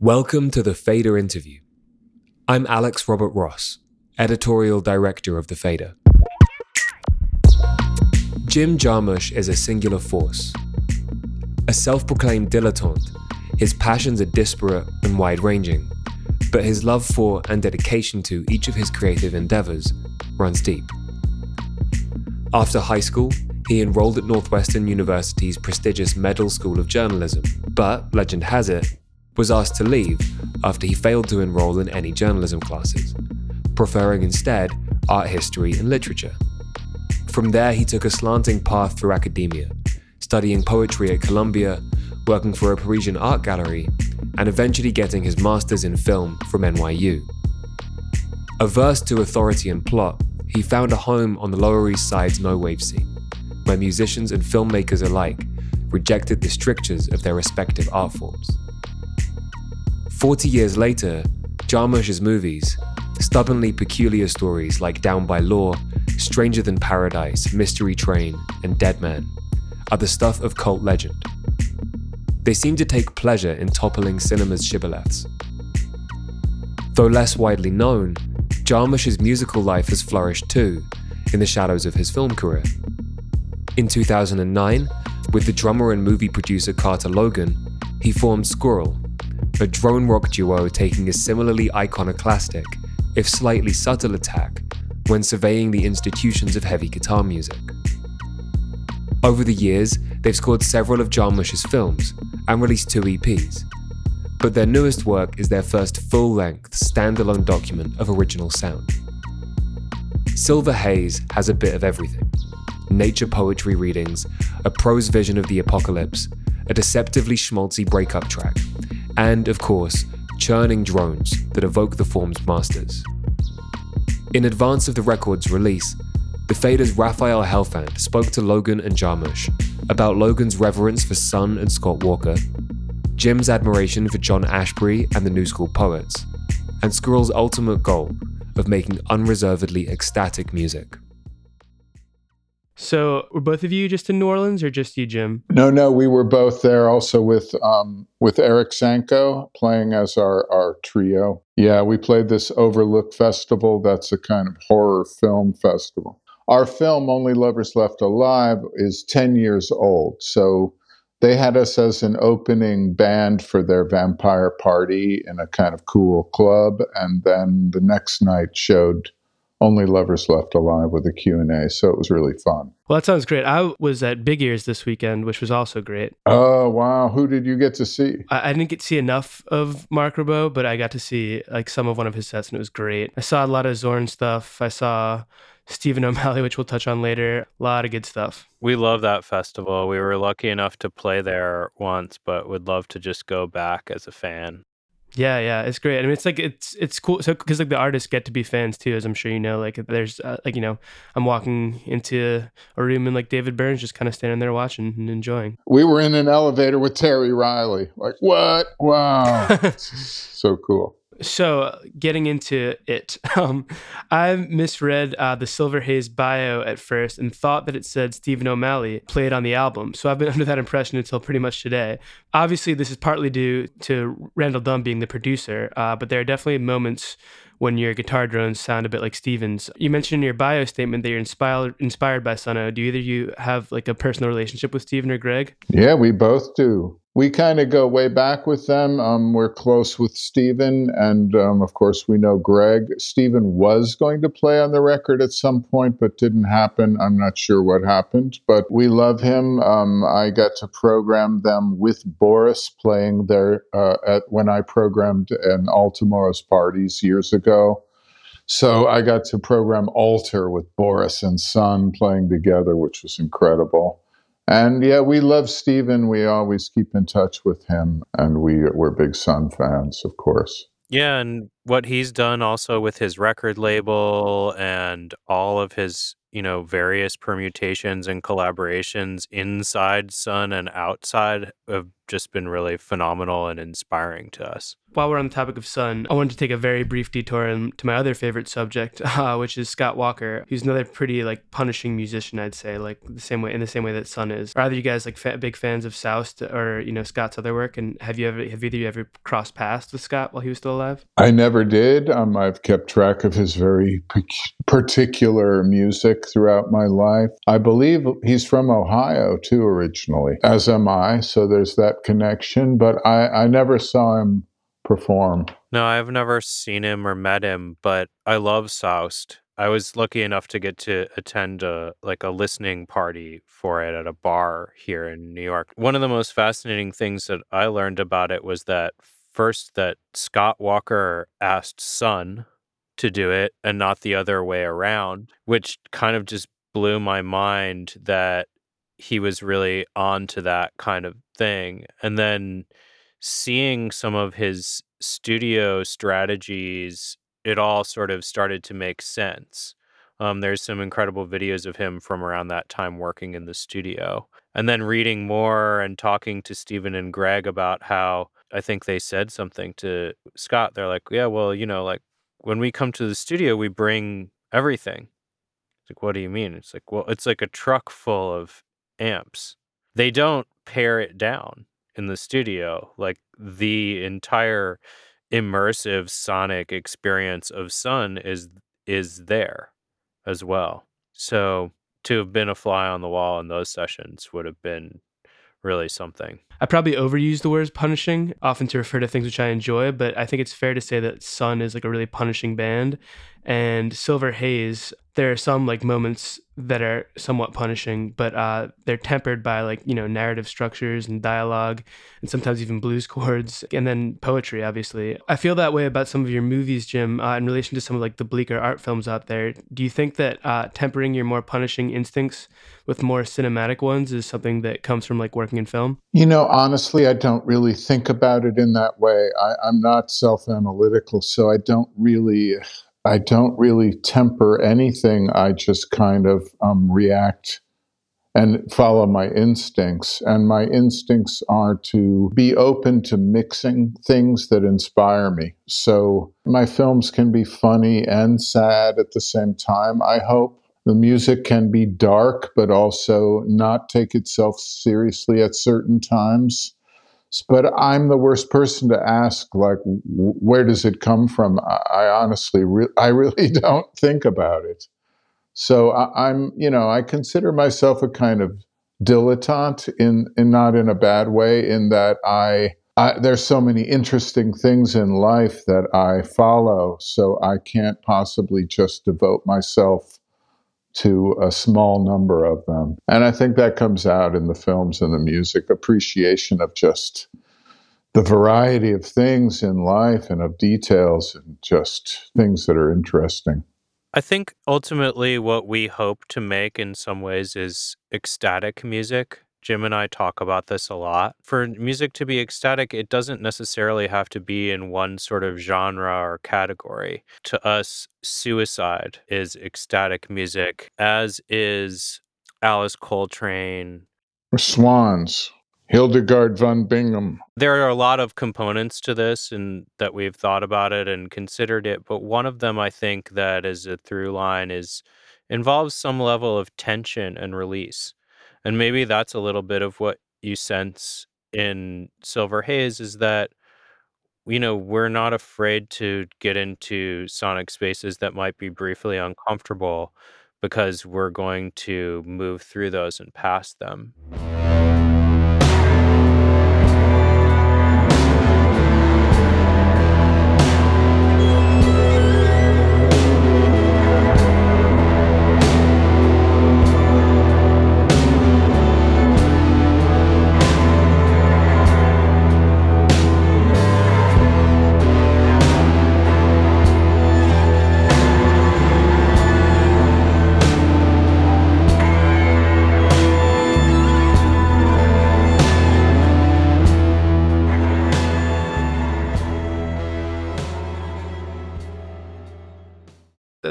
Welcome to the Fader interview. I'm Alex Robert Ross, editorial director of The Fader. Jim Jarmusch is a singular force. A self proclaimed dilettante, his passions are disparate and wide ranging, but his love for and dedication to each of his creative endeavors runs deep. After high school, he enrolled at Northwestern University's prestigious Medill School of Journalism, but, legend has it, was asked to leave after he failed to enroll in any journalism classes, preferring instead art history and literature. From there, he took a slanting path through academia, studying poetry at Columbia, working for a Parisian art gallery, and eventually getting his master's in film from NYU. Averse to authority and plot, he found a home on the Lower East Side's no wave scene, where musicians and filmmakers alike rejected the strictures of their respective art forms. Forty years later, Jarmusch's movies, stubbornly peculiar stories like Down by Law, Stranger Than Paradise, Mystery Train, and Dead Man, are the stuff of cult legend. They seem to take pleasure in toppling cinema's shibboleths. Though less widely known, Jarmusch's musical life has flourished too, in the shadows of his film career. In 2009, with the drummer and movie producer Carter Logan, he formed SQÜRL, a drone rock duo taking a similarly iconoclastic, if slightly subtle attack when surveying the institutions of heavy guitar music. Over the years, they've scored several of Jarmusch's films and released two EPs, but their newest work is their first full length, standalone document of original sound. Silver Haze has a bit of everything nature poetry readings, a prose vision of the apocalypse, a deceptively schmaltzy breakup track, and, of course, churning drones that evoke the form's masters. In advance of the record's release, the Fader's Raphael Helfand spoke to Logan and Jarmusch about Logan's reverence for Sunn and Scott Walker, Jim's admiration for John Ashbery and the New School poets, and SQÜRL's ultimate goal of making unreservedly ecstatic music. So, were both of you just in New Orleans, or just you, Jim? No, no, we were both there. Also with um, with Erik Sanko playing as our our trio. Yeah, we played this Overlook Festival. That's a kind of horror film festival. Our film, Only Lovers Left Alive, is ten years old. So they had us as an opening band for their vampire party in a kind of cool club, and then the next night showed only lovers left alive with a q&a so it was really fun well that sounds great i was at big ears this weekend which was also great oh wow who did you get to see i, I didn't get to see enough of Marc Ribot but i got to see like some of one of his sets and it was great i saw a lot of zorn stuff i saw Stephen O'Malley, which we'll touch on later. A lot of good stuff. We love that festival. We were lucky enough to play there once, but would love to just go back as a fan. Yeah, yeah, it's great. I mean, it's like it's it's cool. So because like the artists get to be fans too, as I'm sure you know. Like there's uh, like you know, I'm walking into a room and like David Byrne's just kind of standing there watching and enjoying. We were in an elevator with Terry Riley. Like what? Wow, so cool. So, getting into it, um, I misread uh, the Silver Haze bio at first and thought that it said Stephen O'Malley played on the album. So, I've been under that impression until pretty much today. Obviously, this is partly due to Randall Dunn being the producer, uh, but there are definitely moments when your guitar drones sound a bit like Stephen's. You mentioned in your bio statement that you're inspired inspired by Sunn O))). Do either you have like a personal relationship with Stephen or Greg? Yeah, we both do we kind of go way back with them. Um, we're close with Stephen, and um, of course, we know Greg. Stephen was going to play on the record at some point, but didn't happen. I'm not sure what happened, but we love him. Um, I got to program them with Boris playing there uh, at when I programmed an All Tomorrow's parties years ago. So I got to program Altar with Boris and Sunn playing together, which was incredible And yeah, we love Stephen. We always keep in touch with him, and we we're big Sunn fans, of course. Yeah, and what he's done also with his record label and all of his, you know, various permutations and collaborations inside Sunn and outside have just been really phenomenal and inspiring to us. While we're on the topic of Sunn, I wanted to take a very brief detour to my other favorite subject, uh, which is Scott Walker, who's another pretty like punishing musician, I'd say, like the same way in the same way that Sunn is. Are either you guys like fa- big fans of Soused or you know Scott's other work? And have you ever have either you ever crossed paths with Scott while he was still alive? I never did. Um, I've kept track of his very particular music throughout my life. I believe he's from Ohio too originally, as am I. So there's that connection, but I, I never saw him perform. No, I've never seen him or met him, but I love Soused. I was lucky enough to get to attend a like a listening party for it at a bar here in New York. One of the most fascinating things that I learned about it was that first that Scott Walker asked Sunn to do it and not the other way around, which kind of just blew my mind that he was really on to that kind of thing. And then seeing some of his studio strategies, it all sort of started to make sense. Um, there's some incredible videos of him from around that time working in the studio. And then reading more and talking to Stephen and Greg about how I think they said something to Scott. They're like, yeah, well, you know, like when we come to the studio, we bring everything. It's like, what do you mean? It's like, well, it's like a truck full of amps. They don't pare it down in the studio. Like the entire immersive sonic experience of Sunn is is there as well. So to have been a fly on the wall in those sessions would have been really something. I probably overuse the words punishing often to refer to things which I enjoy, but I think it's fair to say that Sunn is like a really punishing band. And Silver Haze, there are some like moments that are somewhat punishing, but uh, they're tempered by like, you know, narrative structures and dialogue and sometimes even blues chords and then poetry, obviously. I feel that way about some of your movies, Jim, uh, in relation to some of like the bleaker art films out there. Do you think that uh, tempering your more punishing instincts with more cinematic ones is something that comes from like working in film? You know, honestly, I don't really think about it in that way. I, I'm not self analytical, so I don't really. I don't really temper anything. I just kind of um, react and follow my instincts. And my instincts are to be open to mixing things that inspire me. So my films can be funny and sad at the same time, I hope. The music can be dark, but also not take itself seriously at certain times. But I'm the worst person to ask, like, where does it come from? I, honestly, re- I really don't think about it. So I, I'm, you know, I consider myself a kind of dilettante in, in not in a bad way, in that I, I, there's so many interesting things in life that I follow, so I can't possibly just devote myself to a small number of them. And I think that comes out in the films and the music appreciation of just the variety of things in life and of details and just things that are interesting. I think ultimately what we hope to make in some ways is ecstatic music Jim and I talk about this a lot. For music to be ecstatic, it doesn't necessarily have to be in one sort of genre or category. To us, suicide is ecstatic music, as is Alice Coltrane. Swans. Hildegard von Bingen. There are a lot of components to this and that we've thought about it and considered it, but one of them I think that is a through line is involves some level of tension and release. And maybe that's a little bit of what you sense in Silver Haze is that you know, we're not afraid to get into sonic spaces that might be briefly uncomfortable because we're going to move through those and past them.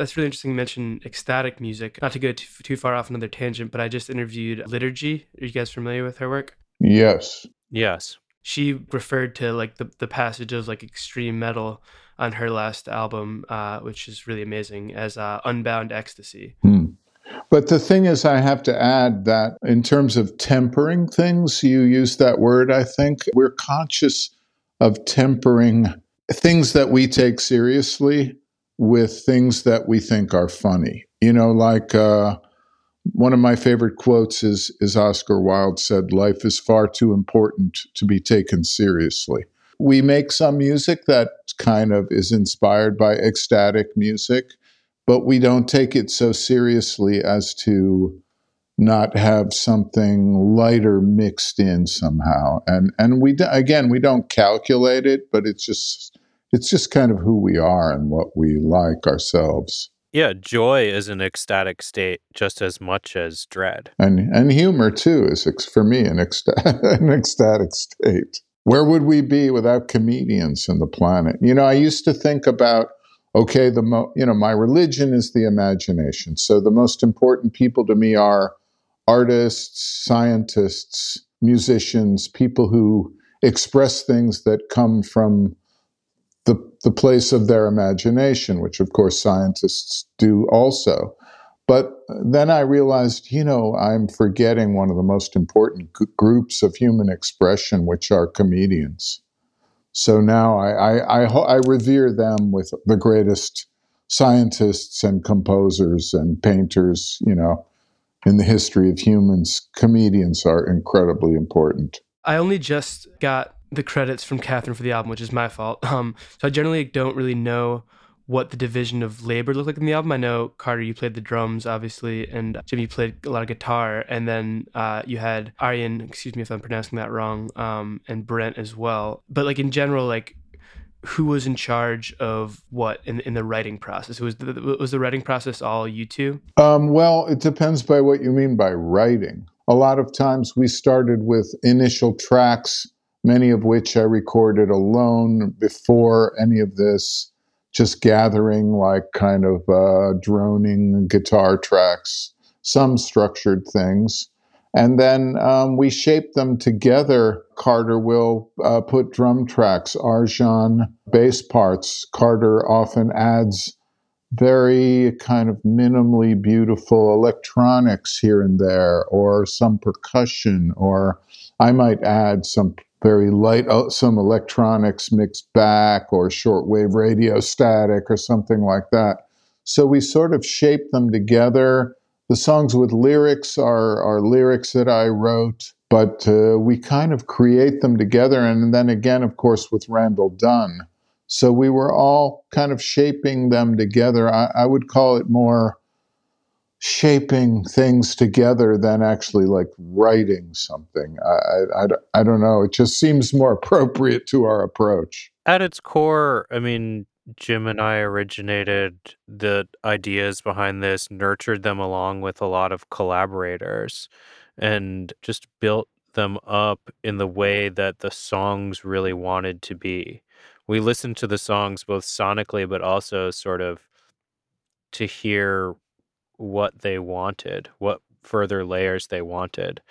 That's really interesting. You mentioned ecstatic music. Not to go too, too far off another tangent, but I just interviewed Liturgy. Are you guys familiar with her work? Yes. Yes. She referred to like the, the passage of like extreme metal on her last album, uh, which is really amazing, as uh, Unbound Ecstasy. Hmm. But the thing is, I have to add that in terms of tempering things, you use that word, I think. We're conscious of tempering things that we take seriously with things that we think are funny. You know, like uh, one of my favorite quotes is, is Oscar Wilde said, Life is far too important to be taken seriously. We make some music that kind of is inspired by ecstatic music, but we don't take it so seriously as to not have something lighter mixed in somehow. And and we again we don't calculate it, but it's just it's just kind of who we are and what we like ourselves. Yeah, joy is an ecstatic state just as much as dread. And and humor too is for me an, ecstatic, an ecstatic state. Where would we be without comedians in the planet? You know, I used to think about okay, the mo- you know, my religion is the imagination. So the most important people to me are artists, scientists, musicians, people who express things that come from the, the place of their imagination, which of course scientists do also. But then I realized, you know, I'm forgetting one of the most important g- groups of human expression, which are comedians. So now I, I, I, I revere them with the greatest scientists and composers and painters, you know, in the history of humans. Comedians are incredibly important. I only just got the credits from Catherine for the album, which is my fault. Um, so I generally don't really know what the division of labor looked like in the album. I know Carter, you played the drums, obviously, and Jimmy played a lot of guitar, and then uh, you had Arjan, excuse me if I'm pronouncing that wrong, um, and Brent as well. But like in general, like who was in charge of what in in the writing process? Was the, was the writing process all you two? Um, well, it depends by what you mean by writing. A lot of times we started with initial tracks many of which I recorded alone before any of this, just gathering like kind of uh, droning guitar tracks, some structured things. And then um, we shape them together. Carter will uh, put drum tracks, Arjan bass parts. Carter often adds very kind of minimally beautiful electronics here and there, or some percussion, or I might add some very light, uh, some electronics mixed back or shortwave radio static or something like that. So we sort of shape them together. The songs with lyrics are, are lyrics that I wrote, but uh, we kind of create them together. And then again, of course, with Randall Dunn. So we were all kind of shaping them together. I, I would call it more shaping things together than actually like writing something. I, I, I, don't know. It just seems more appropriate to our approach. At its core, I mean, Jim and I originated the ideas behind this, nurtured them along with a lot of collaborators, and just built them up in the way that the songs really wanted to be. We listened to the songs both sonically, but also sort of to hear what they wanted, what further layers they wanted.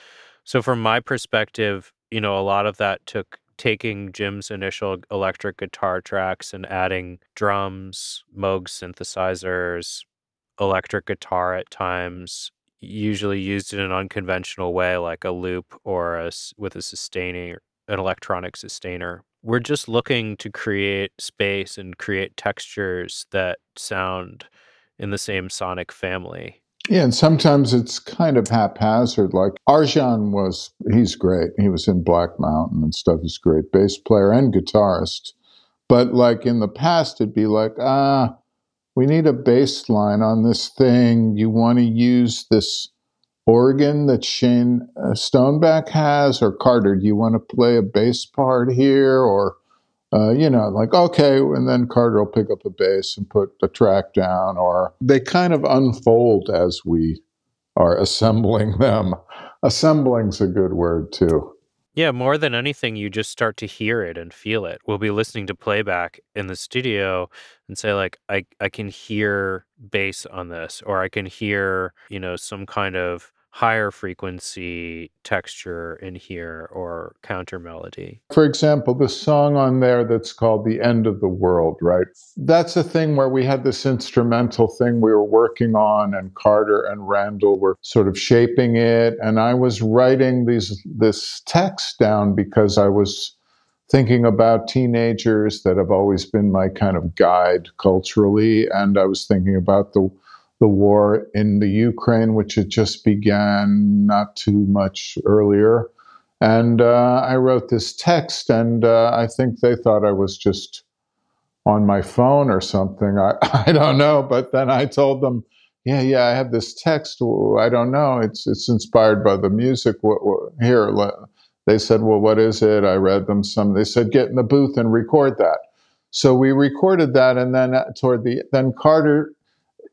So from my perspective, you know, a lot of that took taking Jim's initial electric guitar tracks and adding drums, Moog synthesizers, electric guitar at times, usually used in an unconventional way like a loop or a, with a sustaining an electronic sustainer. We're just looking to create space and create textures that sound in the same sonic family. Yeah, and sometimes it's kind of haphazard. Like Arjan was, he's great. He was in Black Mountain and stuff. He's a great bass player and guitarist. But like in the past, it'd be like, ah, we need a bass line on this thing. You want to use this organ that Shane uh, Stoneback has, or Carter, do you want to play a bass part here? Or uh, you know, like, okay, and then Carter will pick up a bass and put the track down, or they kind of unfold as we are assembling them. Assembling's a good word too. Yeah, more than anything, you just start to hear it and feel it. We'll be listening to playback in the studio and say, like, I, I can hear bass on this, or I can hear, you know, some kind of higher frequency texture in here or counter melody. For example, the song on there that's called The End of the World, right? That's a thing where we had this instrumental thing we were working on, and Carter and Randall were sort of shaping it. And I was writing these this text down because I was thinking about teenagers that have always been my kind of guide culturally. And I was thinking about the the war in the Ukraine, which had just began not too much earlier. And uh, I wrote this text, and uh, I think they thought I was just on my phone or something. I, I don't know. But then I told them, yeah, yeah, I have this text. I don't know. It's it's inspired by the music. What, what, here, they said, well, what is it? I read them some. They said, get in the booth and record that. So we recorded that, and then uh, toward the then Carter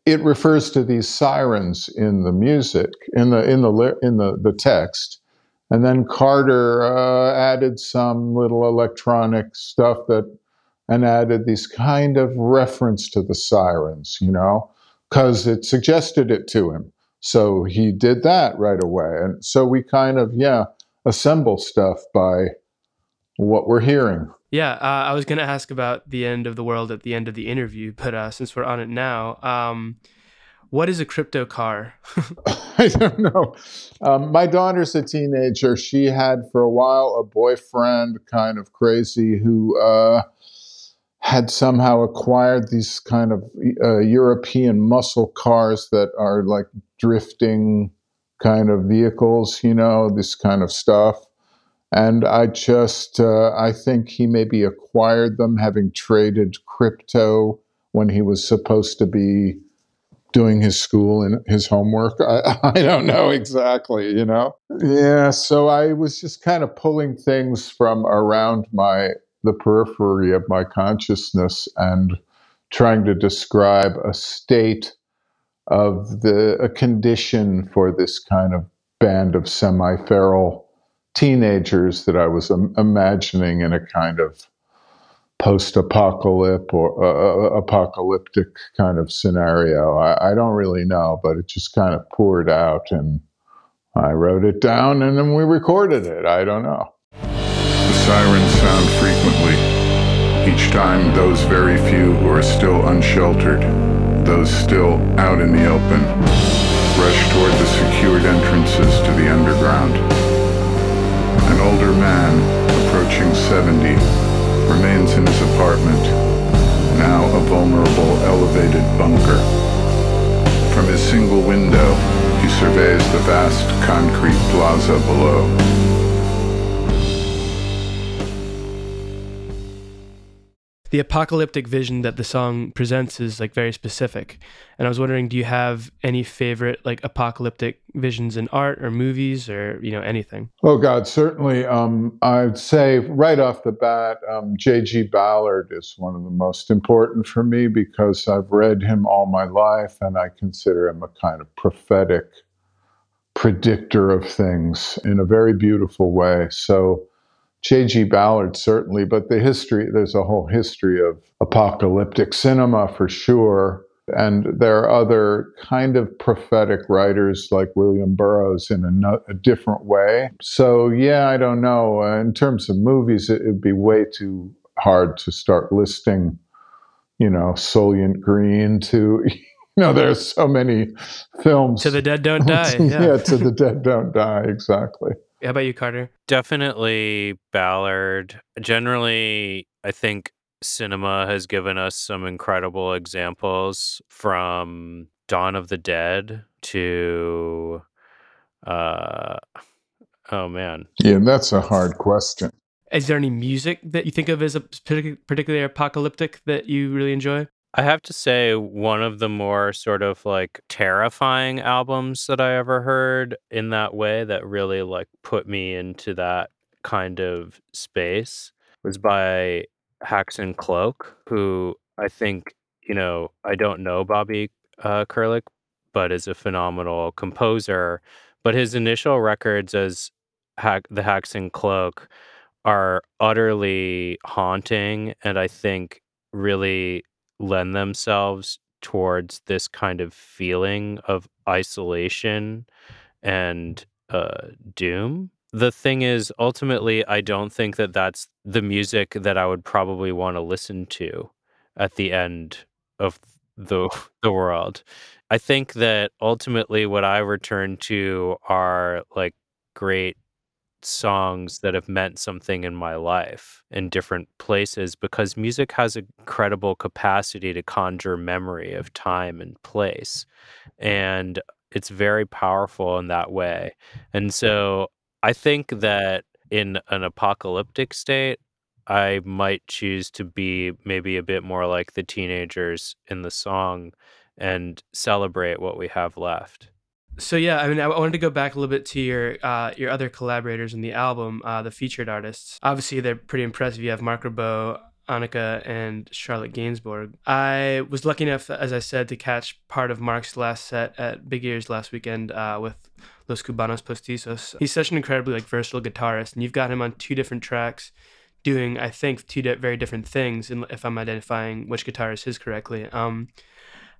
it refers to these sirens in the music in the in the in the the text. And then carter uh, added some little electronic stuff that and added these kind of reference to the sirens you know because it suggested it to him. So he did that right away. And so we kind of yeah assemble stuff by what we're hearing yeah, uh, I was going to ask about the end of the world at the end of the interview, but uh, since we're on it now, um, what is a crypto car? I don't know. Um, my daughter's a teenager. She had for a while a boyfriend, kind of crazy, who uh, had somehow acquired these kind of uh, European muscle cars that are like drifting kind of vehicles, you know, this kind of stuff and I just, uh, I think he maybe acquired them having traded crypto when he was supposed to be doing his school and his homework. I, I don't know exactly, you know? Yeah, so I was just kind of pulling things from around my, the periphery of my consciousness and trying to describe a state of the, a condition for this kind of band of semi feral teenagers that I was imagining in a kind of post-apocalyptic or uh, uh, apocalyptic kind of scenario. I, I, don't really know, but it just kind of poured out, and I wrote it down, and then we recorded it. I don't know. The sirens sound frequently. Each time, those very few who are still unsheltered, those still out in the open, rush toward the secured entrances to the underground. An older man, approaching 70, remains in his apartment, now a vulnerable elevated bunker. From his single window, he surveys the vast concrete plaza below. The apocalyptic vision that the song presents is like very specific. And I was wondering, do you have any favorite like apocalyptic visions in art or movies or you know anything? Oh God, certainly. Um, I'd say right off the bat, um, J.G. Ballard is one of the most important for me because I've read him all my life, and I consider him a kind of prophetic predictor of things in a very beautiful way. So J.G. Ballard, certainly, but the history, there's a whole history of apocalyptic cinema for sure. And there are other kind of prophetic writers like William Burroughs in a, no, a different way. So, yeah, I don't know. Uh, in terms of movies, it would be way too hard to start listing, you know, Soylent Green to, you know, there's so many films. To the Dead Don't Die. yeah. yeah, To the Dead Don't Die, exactly. How about you, Carter? Definitely Ballard. Generally, I think cinema has given us some incredible examples from Dawn of the Dead to uh oh man. Yeah, that's a hard question. Is there any music that you think of as a particularly apocalyptic that you really enjoy? I have to say, one of the more sort of like terrifying albums that I ever heard in that way that really like put me into that kind of space was by Haxan Cloak, who I think, you know, I don't know Bobby uh, Krlic, but is a phenomenal composer. But his initial records as Hack, the Haxan Cloak are utterly haunting and I think really lend themselves towards this kind of feeling of isolation and uh, doom. The thing is, ultimately, I don't think that that's the music that I would probably want to listen to at the end of the the world. I think that ultimately what I return to are like great songs that have meant something in my life in different places because music has an incredible capacity to conjure memory of time and place. And it's very powerful in that way. And so I think that in an apocalyptic state, I might choose to be maybe a bit more like the teenagers in the song and celebrate what we have left. So yeah, I mean, I wanted to go back a little bit to your uh, your other collaborators in the album, uh, the featured artists. Obviously, they're pretty impressive. You have Marc Ribot, Anika, and Charlotte Gainsbourg. I was lucky enough, as I said, to catch part of Mark's last set at Big Ears last weekend uh, with Los Cubanos Postizos. He's such an incredibly like versatile guitarist, and you've got him on two different tracks doing, I think, two very different things. If I'm identifying which guitar is his correctly. Um,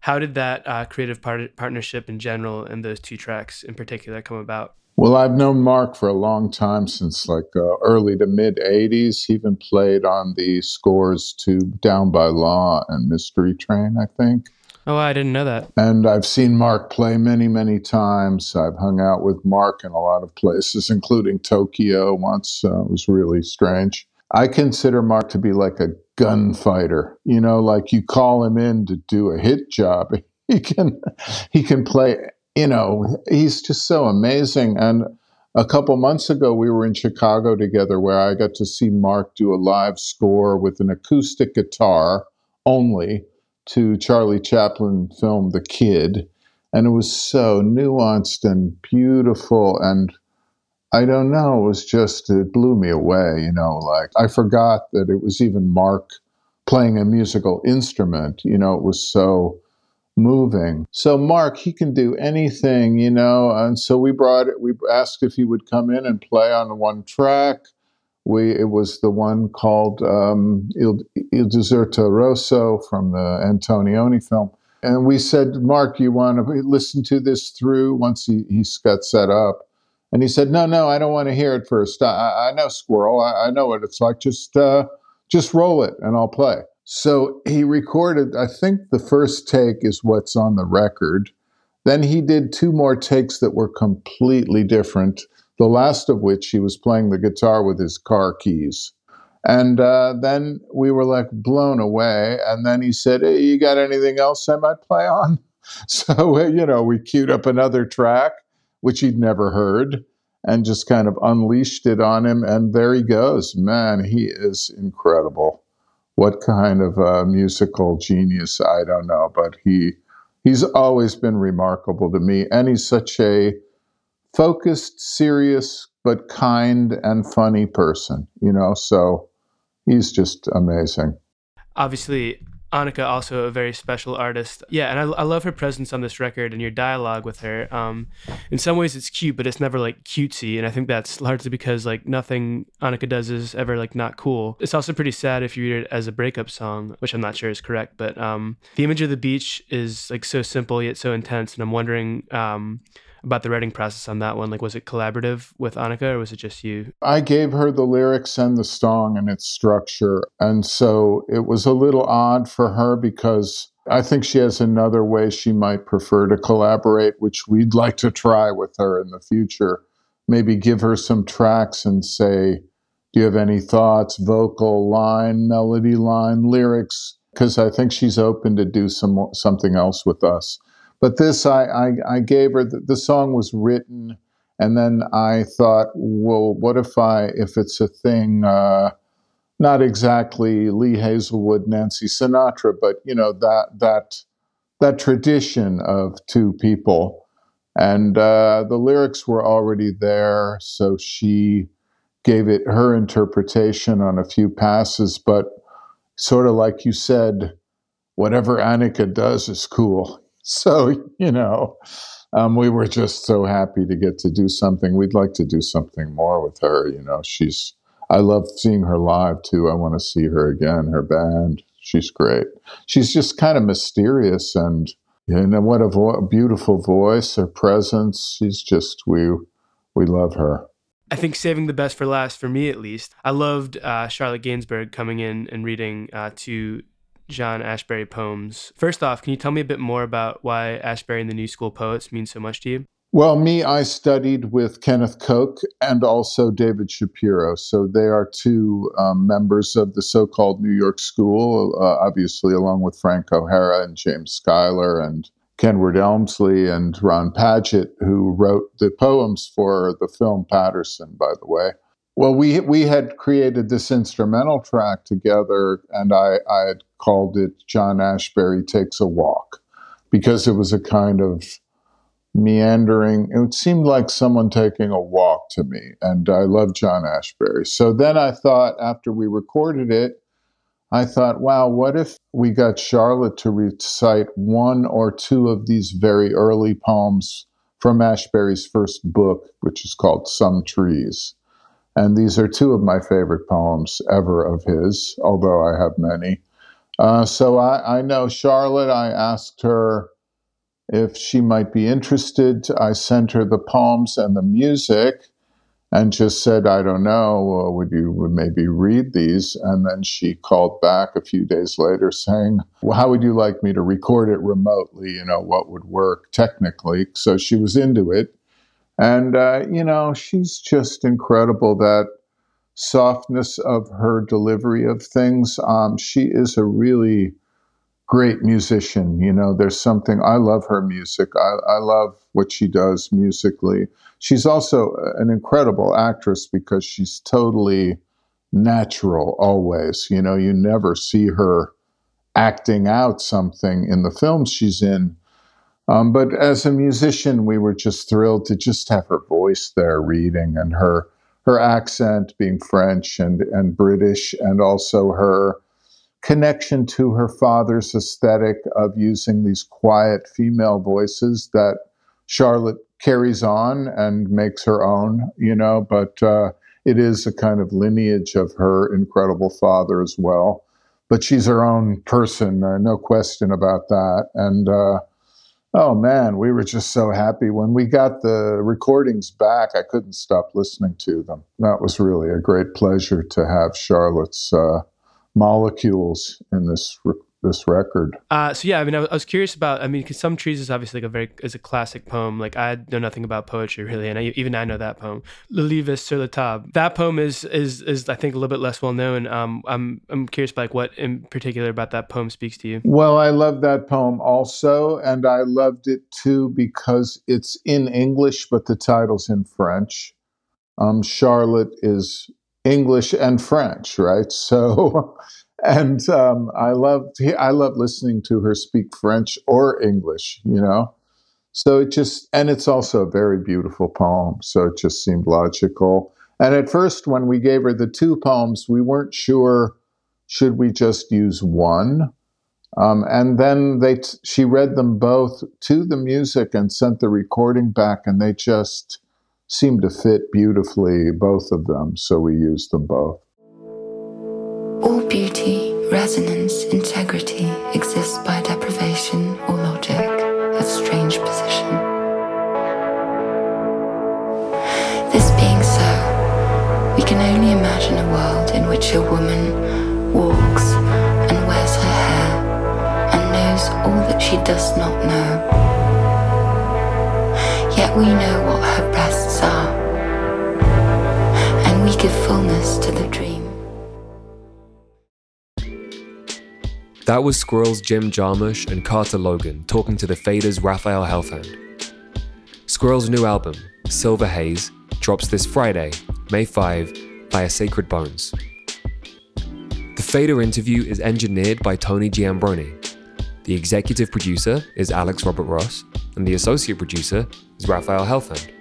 how did that uh, creative part- partnership in general and those two tracks in particular come about? Well, I've known Mark for a long time, since like uh, early to mid 80s. He even played on the scores to Down by Law and Mystery Train, I think. Oh, I didn't know that. And I've seen Mark play many, many times. I've hung out with Mark in a lot of places, including Tokyo once. Uh, it was really strange. I consider Mark to be like a gunfighter. You know, like you call him in to do a hit job, he can he can play. You know, he's just so amazing. And a couple months ago, we were in Chicago together, where I got to see Mark do a live score with an acoustic guitar only to Charlie Chaplin film The Kid, and it was so nuanced and beautiful and I don't know. It was just, it blew me away, you know, like I forgot that it was even Mark playing a musical instrument. You know, it was so moving. So Mark, he can do anything, you know, and so we brought it, we asked if he would come in and play on one track. We, it was the one called um, Il, Il Deserto Rosso from the Antonioni film. And we said, Mark, you want to listen to this through once he, he got set up? And he said, "No, no, I don't want to hear it first. I, I know SQÜRL. I, I, know what it's like. Just, uh, just roll it, and I'll play." So he recorded. I think the first take is what's on the record. Then he did two more takes that were completely different. The last of which he was playing the guitar with his car keys. And uh, then we were like blown away. And then he said, hey, You got anything else I might play on? So, you know, we queued up another track which he'd never heard, and just kind of unleashed it on him. And there he goes. Man, he is incredible. What kind of uh, musical genius? I don't know, but he he's always been remarkable to me, and he's such a focused, serious, but kind and funny person. You know, so he's just amazing. Obviously, Anika, also a very special artist. Yeah, and I, I love her presence on this record and your dialogue with her. Um, in some ways, it's cute, but it's never like cutesy, and I think that's largely because like nothing Anika does is ever like not cool. It's also pretty sad if you read it as a breakup song, which I'm not sure is correct. But um, the image of the beach is like so simple yet so intense, and I'm wondering. Um, about the writing process on that one? Like, was it collaborative with Anika or was it just you? I gave her the lyrics and the song and its structure. And so it was a little odd for her because I think she has another way she might prefer to collaborate, which we'd like to try with her in the future. Maybe give her some tracks and say, do you have any thoughts, vocal line, melody line, lyrics? Because I think she's open to do some something else with us. But this, I, I, I gave her, the, the song was written, and then I thought, well, what if I, if it's a thing, uh, not exactly Lee Hazlewood, Nancy Sinatra, but you know that that that tradition of two people, and uh, the lyrics were already there, so she gave it her interpretation on a few passes, but sort of like you said, whatever Anika does is cool. So, you know, um, we were just so happy to get to do something. We'd like to do something more with her. You know, she's, I love seeing her live too. I want to see her again, her band. She's great. She's just kind of mysterious and, you know, what a vo- beautiful voice, her presence. She's just, we, we love her. I think saving the best for last, for me at least. I loved uh, Charlotte Gainsbourg coming in and reading uh, two John Ashbery poems. First off, can you tell me a bit more about why Ashbery and the New School poets mean so much to you? Well, me, I studied with Kenneth Koch and also David Shapiro. So they are two um, members of the so called New York School, uh, obviously, along with Frank O'Hara and James Schuyler and Kenward Elmslie and Ron Padgett, who wrote the poems for the film Paterson, by the way. Well, we we had created this instrumental track together, and I, I had called it John Ashbery Takes a Walk because it was a kind of meandering. It seemed like someone taking a walk to me, and I love John Ashbery. So then I thought, after we recorded it, I thought, wow, what if we got Charlotte to recite one or two of these very early poems from Ashbery's first book, which is called Some Trees. And these are two of my favorite poems ever of his, although I have many. Uh, so I, I know Charlotte, I asked her if she might be interested. I sent her the poems and the music and just said, I don't know, uh, would you would maybe read these? And then she called back a few days later saying, well, How would you like me to record it remotely? You know, what would work technically? So she was into it. And, uh, you know, she's just incredible that softness of her delivery of things. Um, she is a really great musician. You know, there's something, I love her music, I, I love what she does musically she's also an incredible actress because she's totally natural always. You know, you never see her acting out something in the films she's in. Um, but as a musician, we were just thrilled to just have her voice there reading and her her accent being French and, and British, and also her connection to her father's aesthetic of using these quiet female voices that Charlotte carries on and makes her own, you know, but uh, it is a kind of lineage of her incredible father as well. But she's her own person, uh, no question about that. And uh, oh man, we were just so happy when we got the recordings back. I couldn't stop listening to them. That was really a great pleasure to have Charlotte's uh, molecules in this re- this record. Uh, so yeah, I mean, I, I was curious about. I mean, because some trees is obviously like a very is a classic poem. Like I know nothing about poetry really, and I, even I know that poem, Le Livre sur la table. That poem is is is I think a little bit less well known. Um, I'm I'm curious, like what in particular about that poem speaks to you. Well, I love that poem also, and I loved it too because it's in English, but the title's in French. Um, Charlotte is English and French, right? So and um, I loved I love listening to her speak French or English, you know. So it just and it's also a very beautiful poem, so it just seemed logical. And at first, when we gave her the two poems, we weren't sure should we just use one. Um, and then they t- she read them both to the music and sent the recording back, and they just seemed to fit beautifully, both of them. So we used them both. Integrity exists by deprivation or logic of strange position. This being so, we can only imagine a world in which a woman walks and wears her hair and knows all that she does not know. Yet we know That was SQÜRL's Jim Jarmusch and Carter Logan talking to the Faders' Raphael Helfand. SQÜRL's new album, Silver Haze, drops this Friday, May 5, via Sacred Bones. The Fader interview is engineered by Tony Giambroni. The executive producer is Alex Robert Ross, and the associate producer is Raphael Helfand.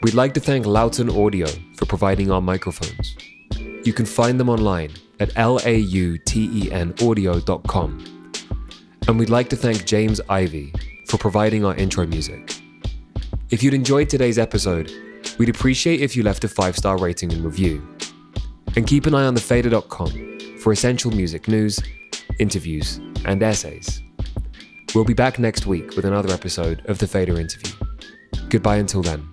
We'd like to thank Lauten Audio for providing our microphones. You can find them online at lautenaudio.com. And we'd like to thank James Ivy for providing our intro music. If you'd enjoyed today's episode, we'd appreciate if you left a five star rating and review. And keep an eye on thefader.com for essential music news, interviews, and essays. We'll be back next week with another episode of The Fader Interview. Goodbye until then.